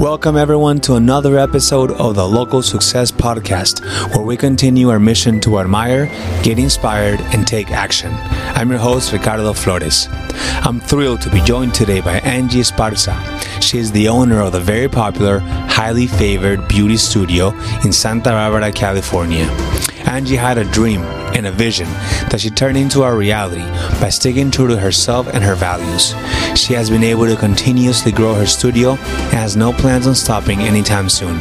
Welcome, everyone, to another episode of the Local Success Podcast, where we continue our mission to admire, get inspired, and take action. I'm your host, Ricardo Flores. I'm thrilled to be joined today by Angie Esparza. She is the owner of the very popular, highly favored beauty studio in Santa Barbara, California. Angie had a dream and a vision that she turned into a reality by sticking true to herself and her values. She has been able to continuously grow her studio and has no plans on stopping anytime soon.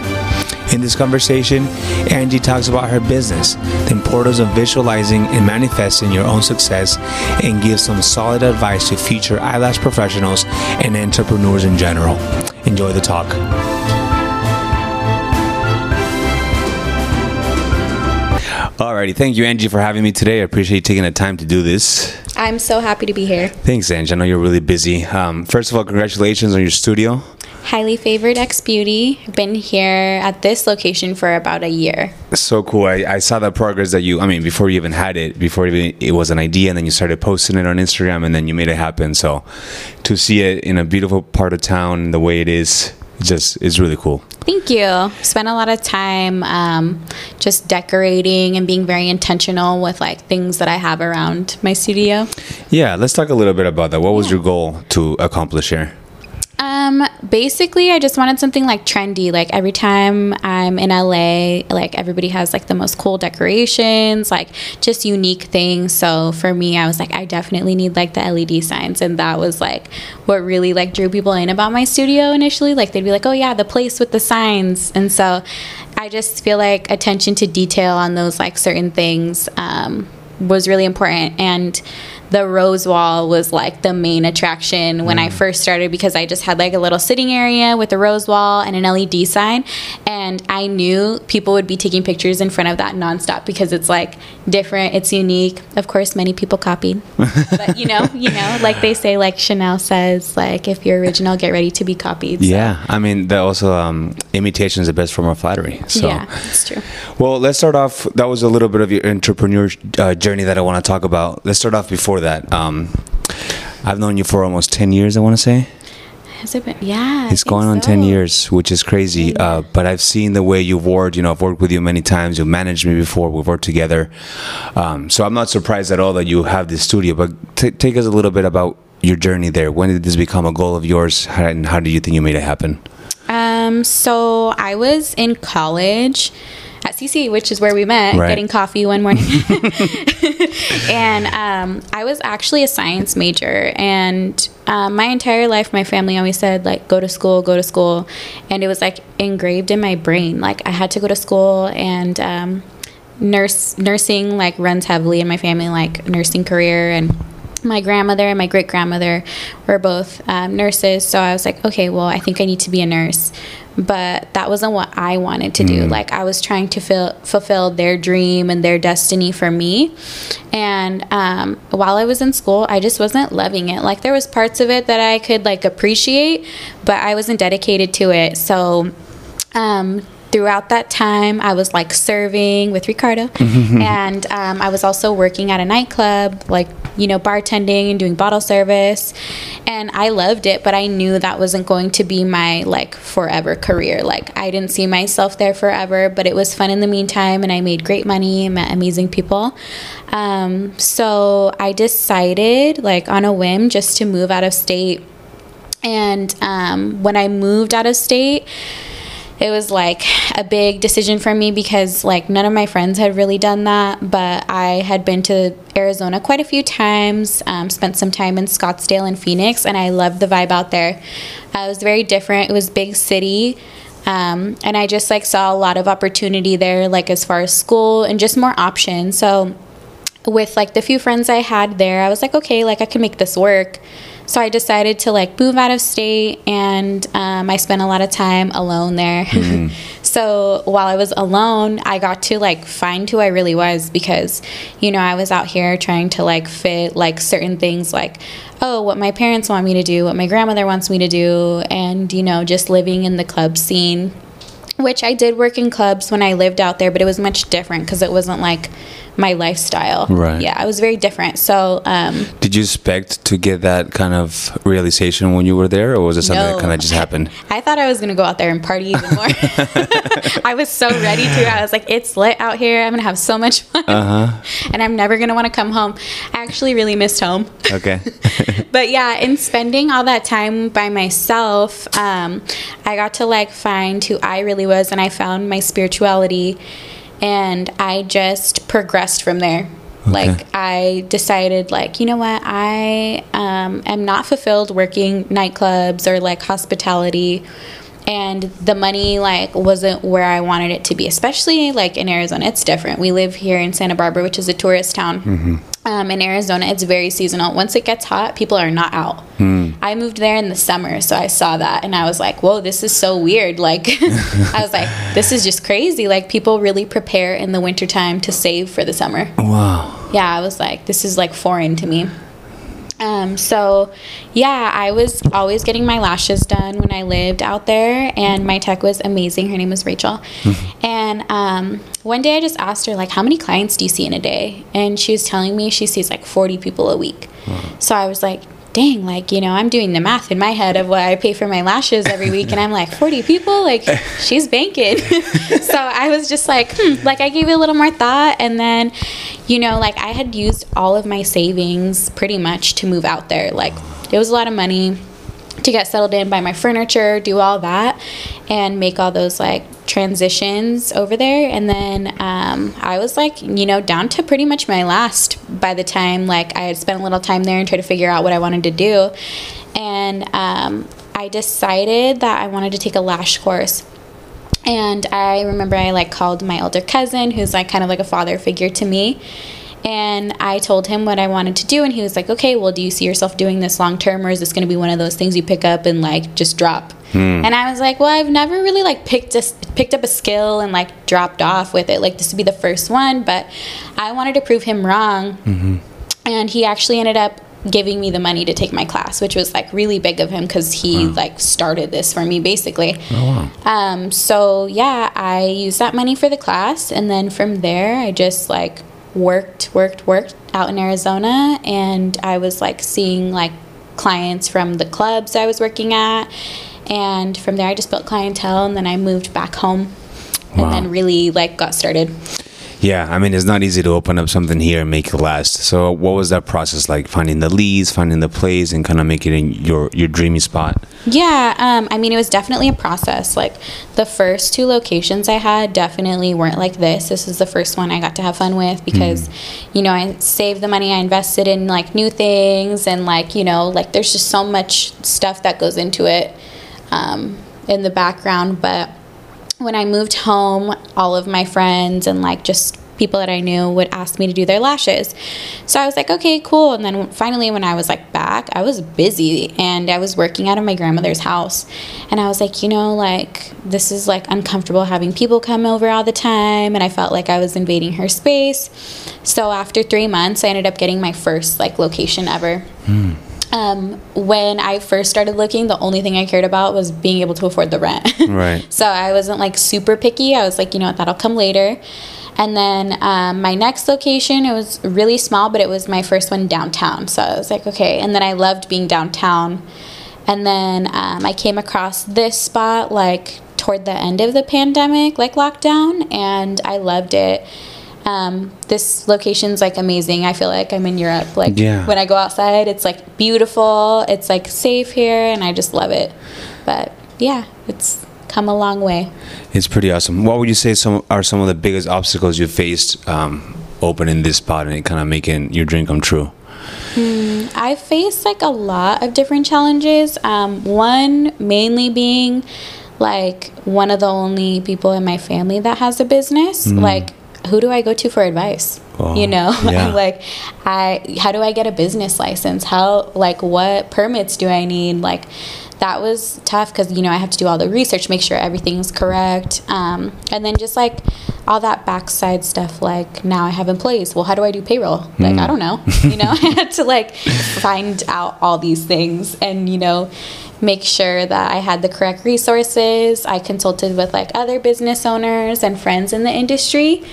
In this conversation, Angie talks about her business, the importance of visualizing and manifesting your own success, and gives some solid advice to future eyelash professionals and entrepreneurs in general. Enjoy the talk. Alrighty, thank you, Angie, for having me today. I appreciate you taking the time to do this. I'm so happy to be here. Thanks, Angie. I know you're really busy. Um, first of all, congratulations on your studio. Highly favored X Beauty. Been here at this location for about a year. So cool. I, I saw the progress that you, I mean, before you even had it, before even it was an idea, and then you started posting it on Instagram, and then you made it happen. So to see it in a beautiful part of town, the way it is, just is really cool. Thank you. Spent a lot of time um, just decorating and being very intentional with like things that I have around my studio. Yeah, let's talk a little bit about that. What was your goal to accomplish here? Um, basically, I just wanted something like trendy. Like every time I'm in LA, like everybody has like the most cool decorations, like just unique things. So for me, I was like, I definitely need like the LED signs, and that was like what really like drew people in about my studio initially. Like they'd be like, oh yeah, the place with the signs, and so I just feel like attention to detail on those like certain things um, was really important and the rose wall was like the main attraction when mm. I first started because I just had like a little sitting area with a rose wall and an LED sign. And I knew people would be taking pictures in front of that nonstop because it's like different, it's unique. Of course, many people copied. but you know, you know, like they say, like Chanel says, like if you're original, get ready to be copied. So. Yeah. I mean, that also, um, imitation is the best form of flattery. So. Yeah, it's true. Well, let's start off. That was a little bit of your entrepreneur uh, journey that I want to talk about. Let's start off before that. Um, I've known you for almost 10 years, I want to say. Has it been? Yeah. It's going on so. 10 years, which is crazy. Yeah. Uh, but I've seen the way you've worked. You know, I've worked with you many times. You've managed me before. We've worked together. Um, so I'm not surprised at all that you have this studio. But t- take us a little bit about your journey there. When did this become a goal of yours? And how do you think you made it happen? Um, so I was in college at CC, which is where we met, right. getting coffee one morning. and um, I was actually a science major, and um, my entire life, my family always said like, "Go to school, go to school," and it was like engraved in my brain. Like I had to go to school, and um, nurse nursing like runs heavily in my family, like nursing career and my grandmother and my great grandmother were both um, nurses. So I was like, okay, well, I think I need to be a nurse. But that wasn't what I wanted to do. Mm. Like, I was trying to fil- fulfill their dream and their destiny for me. And um, while I was in school, I just wasn't loving it. Like, there was parts of it that I could, like, appreciate, but I wasn't dedicated to it. So, um, throughout that time, I was like serving with Ricardo, mm-hmm. and um, I was also working at a nightclub, like you know, bartending and doing bottle service, and I loved it. But I knew that wasn't going to be my like forever career. Like I didn't see myself there forever, but it was fun in the meantime, and I made great money, met amazing people. Um, so I decided, like on a whim, just to move out of state. And um, when I moved out of state it was like a big decision for me because like none of my friends had really done that but i had been to arizona quite a few times um, spent some time in scottsdale and phoenix and i loved the vibe out there. Uh, it was very different. It was big city um, and i just like saw a lot of opportunity there like as far as school and just more options. So with like the few friends i had there i was like okay like i can make this work so I decided to like move out of state and um, I spent a lot of time alone there. Mm. so while I was alone, I got to like find who I really was because, you know, I was out here trying to like fit like certain things like, oh, what my parents want me to do, what my grandmother wants me to do, and, you know, just living in the club scene which I did work in clubs when I lived out there, but it was much different because it wasn't like my lifestyle. Right. Yeah, I was very different. So, um, did you expect to get that kind of realization when you were there, or was it something no, that kind of just happened? I thought I was going to go out there and party even more. I was so ready to. I was like, it's lit out here. I'm going to have so much fun. Uh-huh. And I'm never going to want to come home. I actually really missed home. Okay. but yeah, in spending all that time by myself, um, I got to like find who I really was, and I found my spirituality and I just progressed from there. Okay. Like I decided, like you know what, I um, am not fulfilled working nightclubs or like hospitality, and the money like wasn't where I wanted it to be. Especially like in Arizona, it's different. We live here in Santa Barbara, which is a tourist town. Mm-hmm. Um, in Arizona, it's very seasonal. Once it gets hot, people are not out. Mm. I moved there in the summer, so I saw that and I was like, whoa, this is so weird. Like, I was like, this is just crazy. Like, people really prepare in the wintertime to save for the summer. Wow. Yeah, I was like, this is like foreign to me. Um, so, yeah, I was always getting my lashes done when I lived out there, and my tech was amazing. Her name was Rachel. Mm-hmm. And um, one day I just asked her, like, how many clients do you see in a day? And she was telling me she sees like 40 people a week. Wow. So I was like, dang, like, you know, I'm doing the math in my head of what I pay for my lashes every week. And I'm like, 40 people? Like, she's banking. so I was just like, hmm, like, I gave it a little more thought. And then, you know, like, I had used all of my savings pretty much to move out there. Like, it was a lot of money to get settled in, buy my furniture, do all that, and make all those like transitions over there. And then um, I was like, you know, down to pretty much my last by the time like I had spent a little time there and tried to figure out what I wanted to do. And um, I decided that I wanted to take a lash course. And I remember I like called my older cousin, who's like kind of like a father figure to me and I told him what I wanted to do, and he was like, "Okay, well, do you see yourself doing this long term, or is this going to be one of those things you pick up and like just drop?" Hmm. And I was like, "Well, I've never really like picked a, picked up a skill and like dropped off with it. Like this would be the first one, but I wanted to prove him wrong." Mm-hmm. And he actually ended up giving me the money to take my class, which was like really big of him because he wow. like started this for me basically. Oh, wow. Um, so yeah, I used that money for the class, and then from there, I just like worked, worked, worked out in Arizona, and I was like seeing like clients from the clubs I was working at, and from there I just built clientele, and then I moved back home, wow. and then really like got started. Yeah, I mean, it's not easy to open up something here and make it last. So, what was that process like? Finding the leads, finding the plays, and kind of making it your your dreamy spot. Yeah, um, I mean, it was definitely a process. Like the first two locations I had definitely weren't like this. This is the first one I got to have fun with because, mm. you know, I saved the money, I invested in like new things, and like you know, like there's just so much stuff that goes into it um, in the background, but when I moved home, all of my friends and like just people that I knew would ask me to do their lashes. So I was like, okay, cool. And then finally, when I was like back, I was busy and I was working out of my grandmother's house. And I was like, you know, like this is like uncomfortable having people come over all the time. And I felt like I was invading her space. So after three months, I ended up getting my first like location ever. Mm. Um, when I first started looking, the only thing I cared about was being able to afford the rent. right. So I wasn't like super picky. I was like, you know what, that'll come later. And then um, my next location, it was really small, but it was my first one downtown. So I was like, okay. And then I loved being downtown. And then um, I came across this spot like toward the end of the pandemic, like lockdown, and I loved it. Um, this location's like amazing. I feel like I'm in Europe. Like yeah. when I go outside, it's like beautiful. It's like safe here, and I just love it. But yeah, it's come a long way. It's pretty awesome. What would you say some are some of the biggest obstacles you faced um, opening this spot and kind of making your dream come true? Hmm, I faced like a lot of different challenges. Um, one mainly being like one of the only people in my family that has a business. Mm. Like who do I go to for advice? Oh, you know, yeah. like I how do I get a business license? How like what permits do I need? Like that was tough because you know I have to do all the research, make sure everything's correct, um, and then just like all that backside stuff. Like now I have employees. Well, how do I do payroll? Like mm. I don't know. you know, I had to like find out all these things, and you know, make sure that I had the correct resources. I consulted with like other business owners and friends in the industry.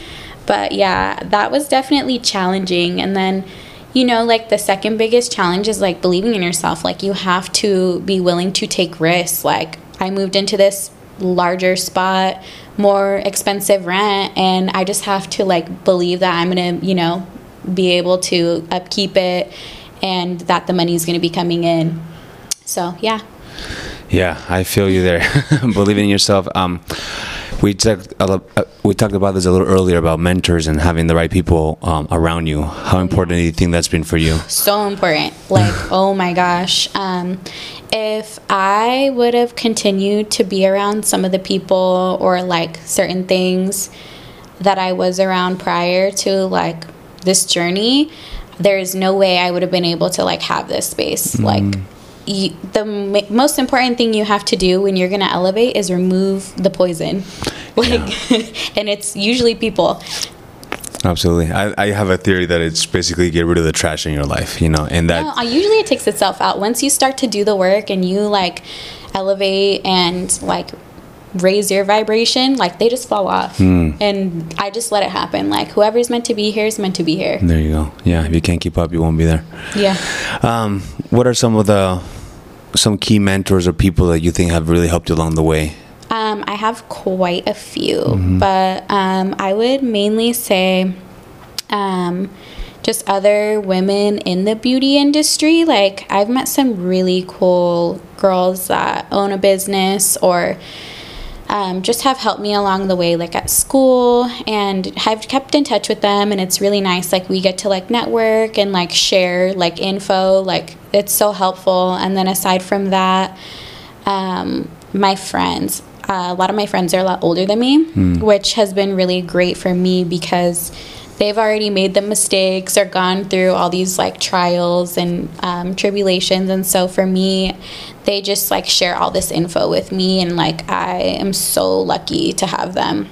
But yeah, that was definitely challenging. And then, you know, like the second biggest challenge is like believing in yourself. Like you have to be willing to take risks. Like I moved into this larger spot, more expensive rent, and I just have to like believe that I'm gonna, you know, be able to upkeep it and that the money is gonna be coming in. So yeah. Yeah, I feel you there. Believing in yourself. Um, we talked uh, we talked about this a little earlier about mentors and having the right people um, around you. How important do you think that's been for you? So important. Like, oh my gosh. Um, if I would have continued to be around some of the people or like certain things that I was around prior to like this journey, there's no way I would have been able to like have this space. Mm. Like you, the m- most important thing you have to do when you're going to elevate is remove the poison. Like, yeah. and it's usually people. Absolutely. I, I have a theory that it's basically get rid of the trash in your life, you know, and that. No, usually it takes itself out. Once you start to do the work and you like elevate and like raise your vibration, like they just fall off. Mm. And I just let it happen. Like whoever's meant to be here is meant to be here. There you go. Yeah. If you can't keep up, you won't be there. Yeah. Um, what are some of the some key mentors or people that you think have really helped you along the way? Um, I have quite a few, mm-hmm. but um, I would mainly say um, just other women in the beauty industry. Like, I've met some really cool girls that own a business or um, just have helped me along the way, like at school, and I've kept in touch with them. And it's really nice. Like we get to like network and like share like info. Like it's so helpful. And then aside from that, um, my friends. Uh, a lot of my friends are a lot older than me, mm. which has been really great for me because they've already made the mistakes or gone through all these like trials and um, tribulations. And so for me they just like share all this info with me. And like i am so lucky to have them.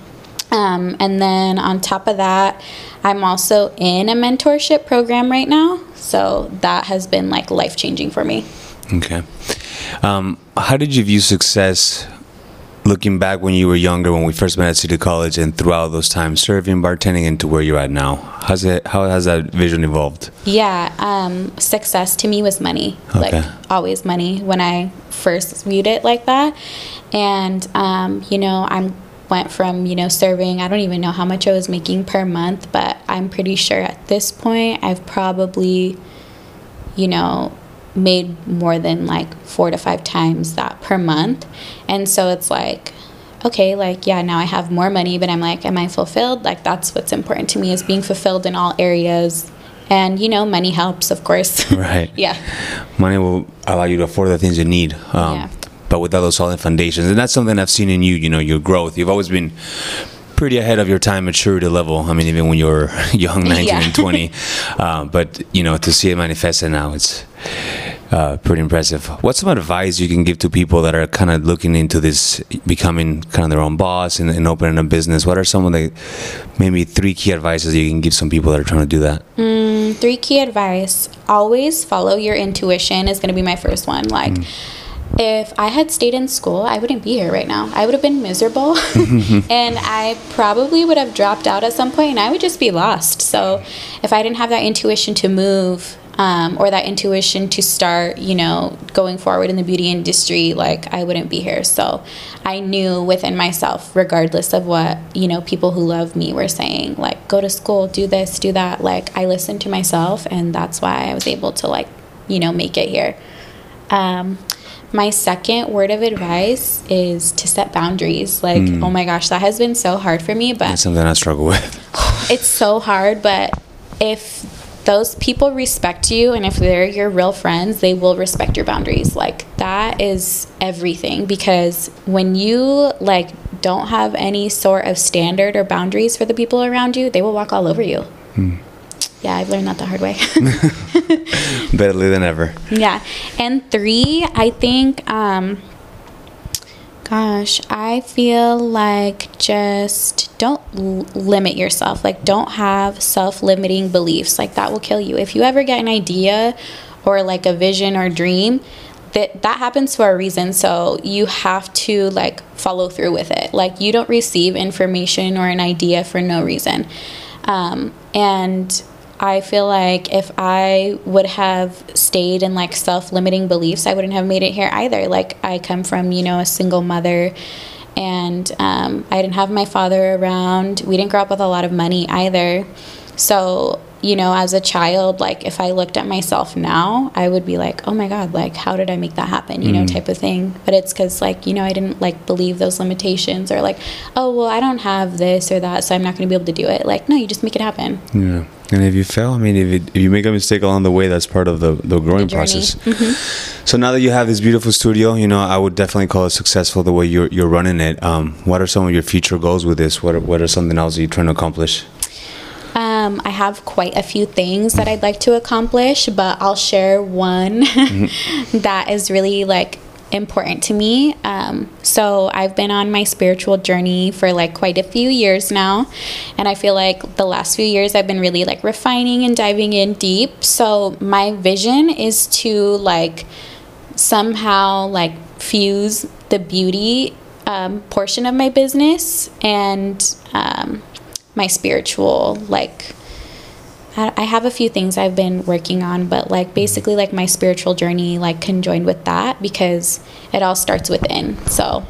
Um, and then on top of that i'm also in a mentorship program right now. So that has been like life changing for me. Okay. Um, how did you view success looking back when you were younger, when we first met at City College, and throughout those times serving, bartending, into where you're at now? How's it? How has that vision evolved? Yeah, um, success to me was money. Okay. Like always money when I first viewed it like that, and um, you know I'm went from you know serving i don't even know how much i was making per month but i'm pretty sure at this point i've probably you know made more than like four to five times that per month. And so it's like, okay, like, yeah, now I have more money, but I'm like, am I fulfilled? Like, that's what's important to me is being fulfilled in all areas. And, you know, money helps, of course. Right. yeah. Money will allow you to afford the things you need. Um, yeah. But without those solid foundations, and that's something I've seen in you, you know, your growth. You've always been pretty ahead of your time maturity level. I mean, even when you were young, 19 yeah. and 20. Uh, but, you know, to see it manifested now, it's uh, pretty impressive. What's some advice you can give to people that are kind of looking into this, becoming kind of their own boss and, and, opening a business? What are some of the maybe three key advices you can give some people that are trying to do that? Mm, three key advice: always follow your intuition is going to be my first one. Like. Mm if I had stayed in school, I wouldn't be here right now. I would have been miserable and I probably would have dropped out at some point and I would just be lost. So, if I didn't have that intuition to move um, or that intuition to start, you know, going forward in the beauty industry, like I wouldn't be here. So I knew within myself, regardless of what, you know, people who love me were saying, like, go to school, do this, do that. Like, I listened to myself, and that's why I was able to, like, you know, make it here. Um, my second word of advice is to set boundaries. Like, mm. oh my gosh, that has been so hard for me, but it's something I struggle with. it's so hard, but if those people respect you and if they're your real friends they will respect your boundaries. Like that is everything because when you like don't have any sort of standard or boundaries for the people around you they will walk all over you. Hmm. yeah i've learned that the hard way. Better than ever yeah. And three i think um Gosh, I feel like just don't l- limit yourself. Like, don't have self limiting beliefs. Like, that will kill you. If you ever get an idea or like a vision or dream, that that happens for a reason so you have to like follow through with it like you don't receive information or an idea for no reason Um, and I feel like if I would have stayed in like self limiting beliefs, I wouldn't have made it here either. Like, I come from, you know, a single mother and um, I didn't have my father around. We didn't grow up with a lot of money either. So you know, as a child, like if I looked at myself now, I would be like, oh my God, like how did I make that happen? You mm. know, type of thing. But it's because, like, you know, I didn't like believe those limitations or like, oh, well, I don't have this or that, so I'm not going to be able to do it. Like, no, you just make it happen. Yeah. And if you fail, I mean, if, it, if you make a mistake along the way, that's part of the, the growing the process. Mm-hmm. So now that you have this beautiful studio, you know, I would definitely call it successful the way you're, you're running it. Um, what are some of your future goals with this? What are, what are something else you're trying to accomplish? Um, I have quite a few things that I'd like to accomplish, but I'll share one mm-hmm. that is really like important to me. Um, so I've been on my spiritual journey for like quite a few years now, and I feel like the last few years I've been really like refining and diving in deep. So my vision is to like somehow like fuse the beauty um, portion of my business and um, my spiritual like I have a few things I've been working on, but like mm-hmm. basically like my spiritual journey like conjoined with that because it all starts within. So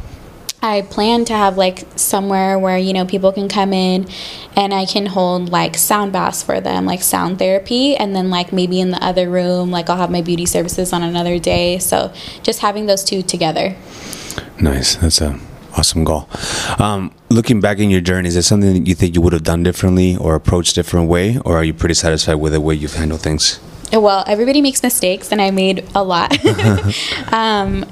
I plan to have like somewhere where you know people can come in and I can hold like sound baths for them, like sound therapy, and then like maybe in the other room, like I'll have my beauty services on another day. So just having those two together. Nice. That's a awesome goal. Um, looking back in your journey, is there something that you think you would have done differently or approached different way, or are you pretty satisfied with the way you've handled things? Well, everybody makes mistakes, and I made a lot. um,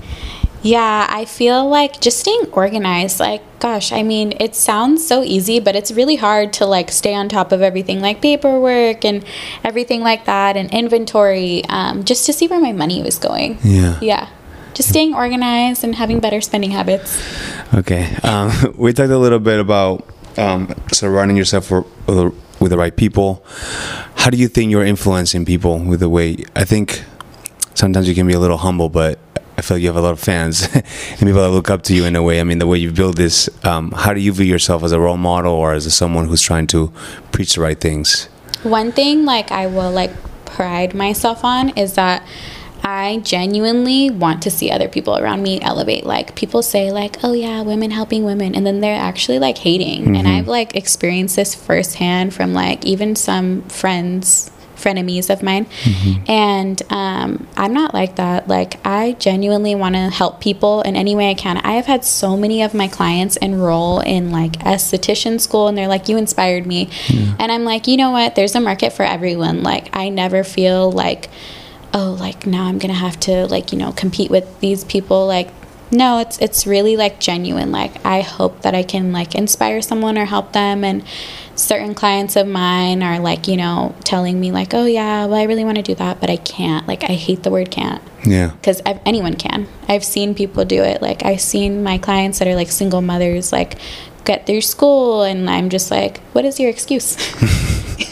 yeah, I feel like just staying organized. Like, gosh, I mean, it sounds so easy, but it's really hard to like stay on top of everything, like paperwork and everything like that, and inventory, um, just to see where my money was going. Yeah. Yeah just staying organized and having better spending habits. Okay, um, we talked a little bit about um, surrounding yourself for, with the right people. How do you think you're influencing people with the way? I think sometimes you can be a little humble, but I feel like you have a lot of fans and people that look up to you in a way. I mean, the way you build this. Um, how do you view yourself as a role model or as a, someone who's trying to preach the right things? One thing, like I will like pride myself on, is that I genuinely want to see other people around me elevate. Like people say like, "Oh yeah, women helping women." And then they're actually like hating. Mm-hmm. And I've like experienced this firsthand from like even some friends frenemies of mine. Mm-hmm. And um, I'm not like that. Like, I genuinely want to help people in any way I can. I have had so many of my clients enroll in like esthetician school, and they're like, You inspired me. Yeah. And I'm like, You know what? There's a market for everyone. Like, I never feel like, oh like now i'm gonna have to like you know compete with these people like no it's it's really like genuine like i hope that i can like inspire someone or help them and certain clients of mine are like you know telling me like oh yeah well i really want to do that but i can't like i hate the word can't. Yeah. Because anyone can. I've seen people do it like i've seen my clients that are like single mothers like get through school and i'm just like what is your excuse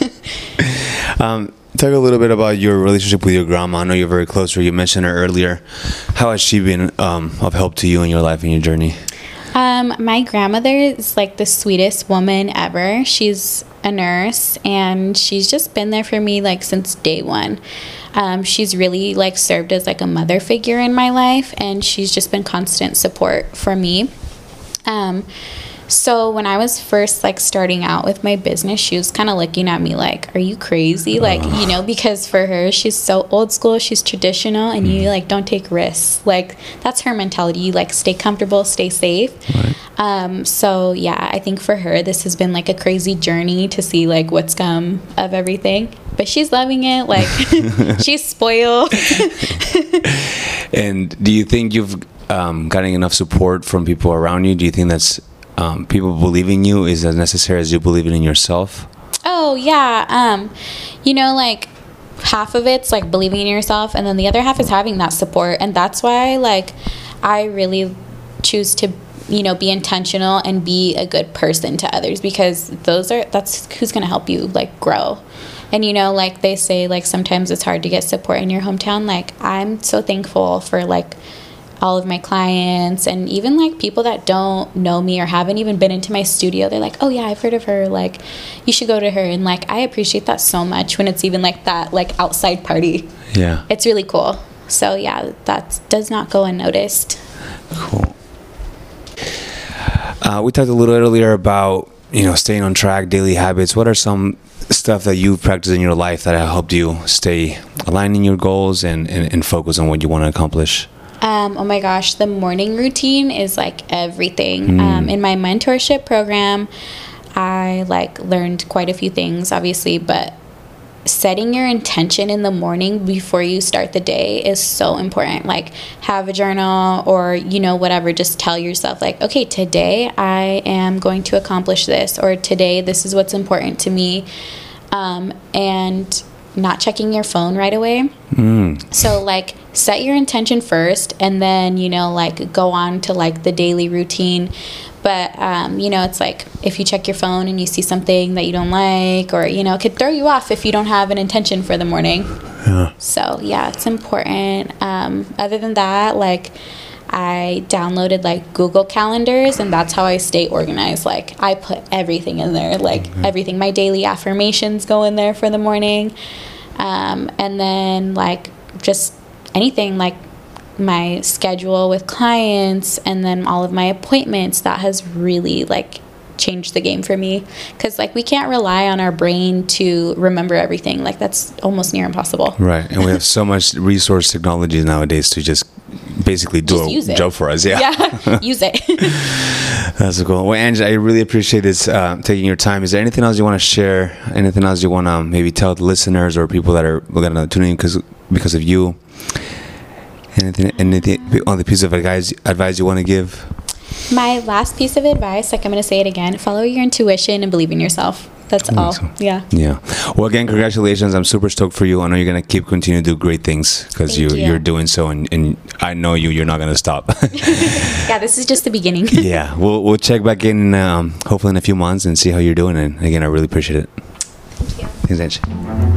um, talk a little bit about your relationship with your grandma. I know you're very close, or you mentioned her earlier. How has she been um, of help to you in your life and your journey? Um, my grandmother is like the sweetest woman ever. She's a nurse and she's just been there for me like since day one. Um, she's really like served as like a mother figure in my life and she's just been constant support for me. Um, so when I was first like starting out with my business, she was kind of looking at me like, "Are you crazy?" Like, you know, because for her, she's so old school, she's traditional, and you mm-hmm. like don't take risks. Like that's her mentality. You like stay comfortable, stay safe. Right. Um, so yeah, I think for her, this has been like a crazy journey to see like what's come of everything. But she's loving it. Like she's spoiled. and do you think you've um, gotten enough support from people around you? Do you think that's um, people believing you is as necessary as you believing in yourself? Oh yeah, um, you know, like half of it's like believing in yourself, and then the other half is having that support, and that's why like I really choose to you know be intentional and be a good person to others because those are that's who's going to help you like grow and you know like they say like sometimes it's hard to get support in your hometown like i'm so thankful for like all of my clients and even like people that don't know me or haven't even been into my studio they're like oh yeah i've heard of her like you should go to her. And like i appreciate that so much when it's even like that like outside party. Yeah. It's really cool. So yeah that does not go unnoticed. Cool. Uh, we talked a little earlier about you know staying on track daily habits. What are some stuff that you've practiced in your life that have helped you stay aligned in your goals and, and, and focus on what you want to accomplish um, oh my gosh, the morning routine is like everything. Mm. Um, in my mentorship program, I like learned quite a few things, obviously, but setting your intention in the morning before you start the day is so important. Like, have a journal or, you know, whatever. Just tell yourself, like, okay, today I am going to accomplish this, or today this is what's important to me. Um, and not checking your phone right away. Mm. So, like, set your intention first and then, you know, like, go on to like the daily routine. But, um, you know, it's like if you check your phone and you see something that you don't like, or, you know, it could throw you off if you don't have an intention for the morning. Yeah. So, yeah, it's important. Um, other than that, like, I downloaded like Google calendars and that's how I stay organized. Like I put everything in there, like mm-hmm. everything. My daily affirmations go in there for the morning. Um, and then like just anything like my schedule with clients and then all of my appointments that has really like changed the game for me because like we can't rely on our brain to remember everything like that's almost near impossible right and we have so much resource technology nowadays to just basically do just a job for us. Yeah, yeah, use it. That's cool. Well, Angie, I really appreciate this uh, taking your time. Is there anything else you want to share? Anything else you want to maybe tell the listeners or people that are going to tune in because because of you? Anything, anything on the piece of advice advice you want to give? My last piece of advice, like I'm going to say it again: follow your intuition and believe in yourself. That's all. So. Yeah. Yeah. Well, again, congratulations. I'm super stoked for you. I know you're gonna keep continue to do great things because you, you. are doing so, and, and I know you. You're not gonna stop. yeah, this is just the beginning. yeah, we'll we'll check back in um, hopefully in a few months and see how you're doing. And again, I really appreciate it. Thank you. Thanks, Angie.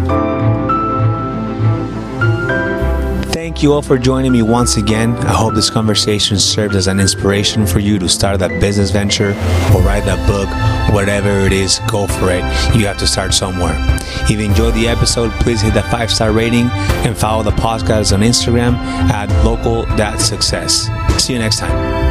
Thank you all for joining me once again. I hope this conversation served as an inspiration for you to start that business venture or write that book, whatever it is, go for it. You have to start somewhere. If you enjoyed the episode, please hit that five star rating and follow the podcast on Instagram at local.success. See you next time.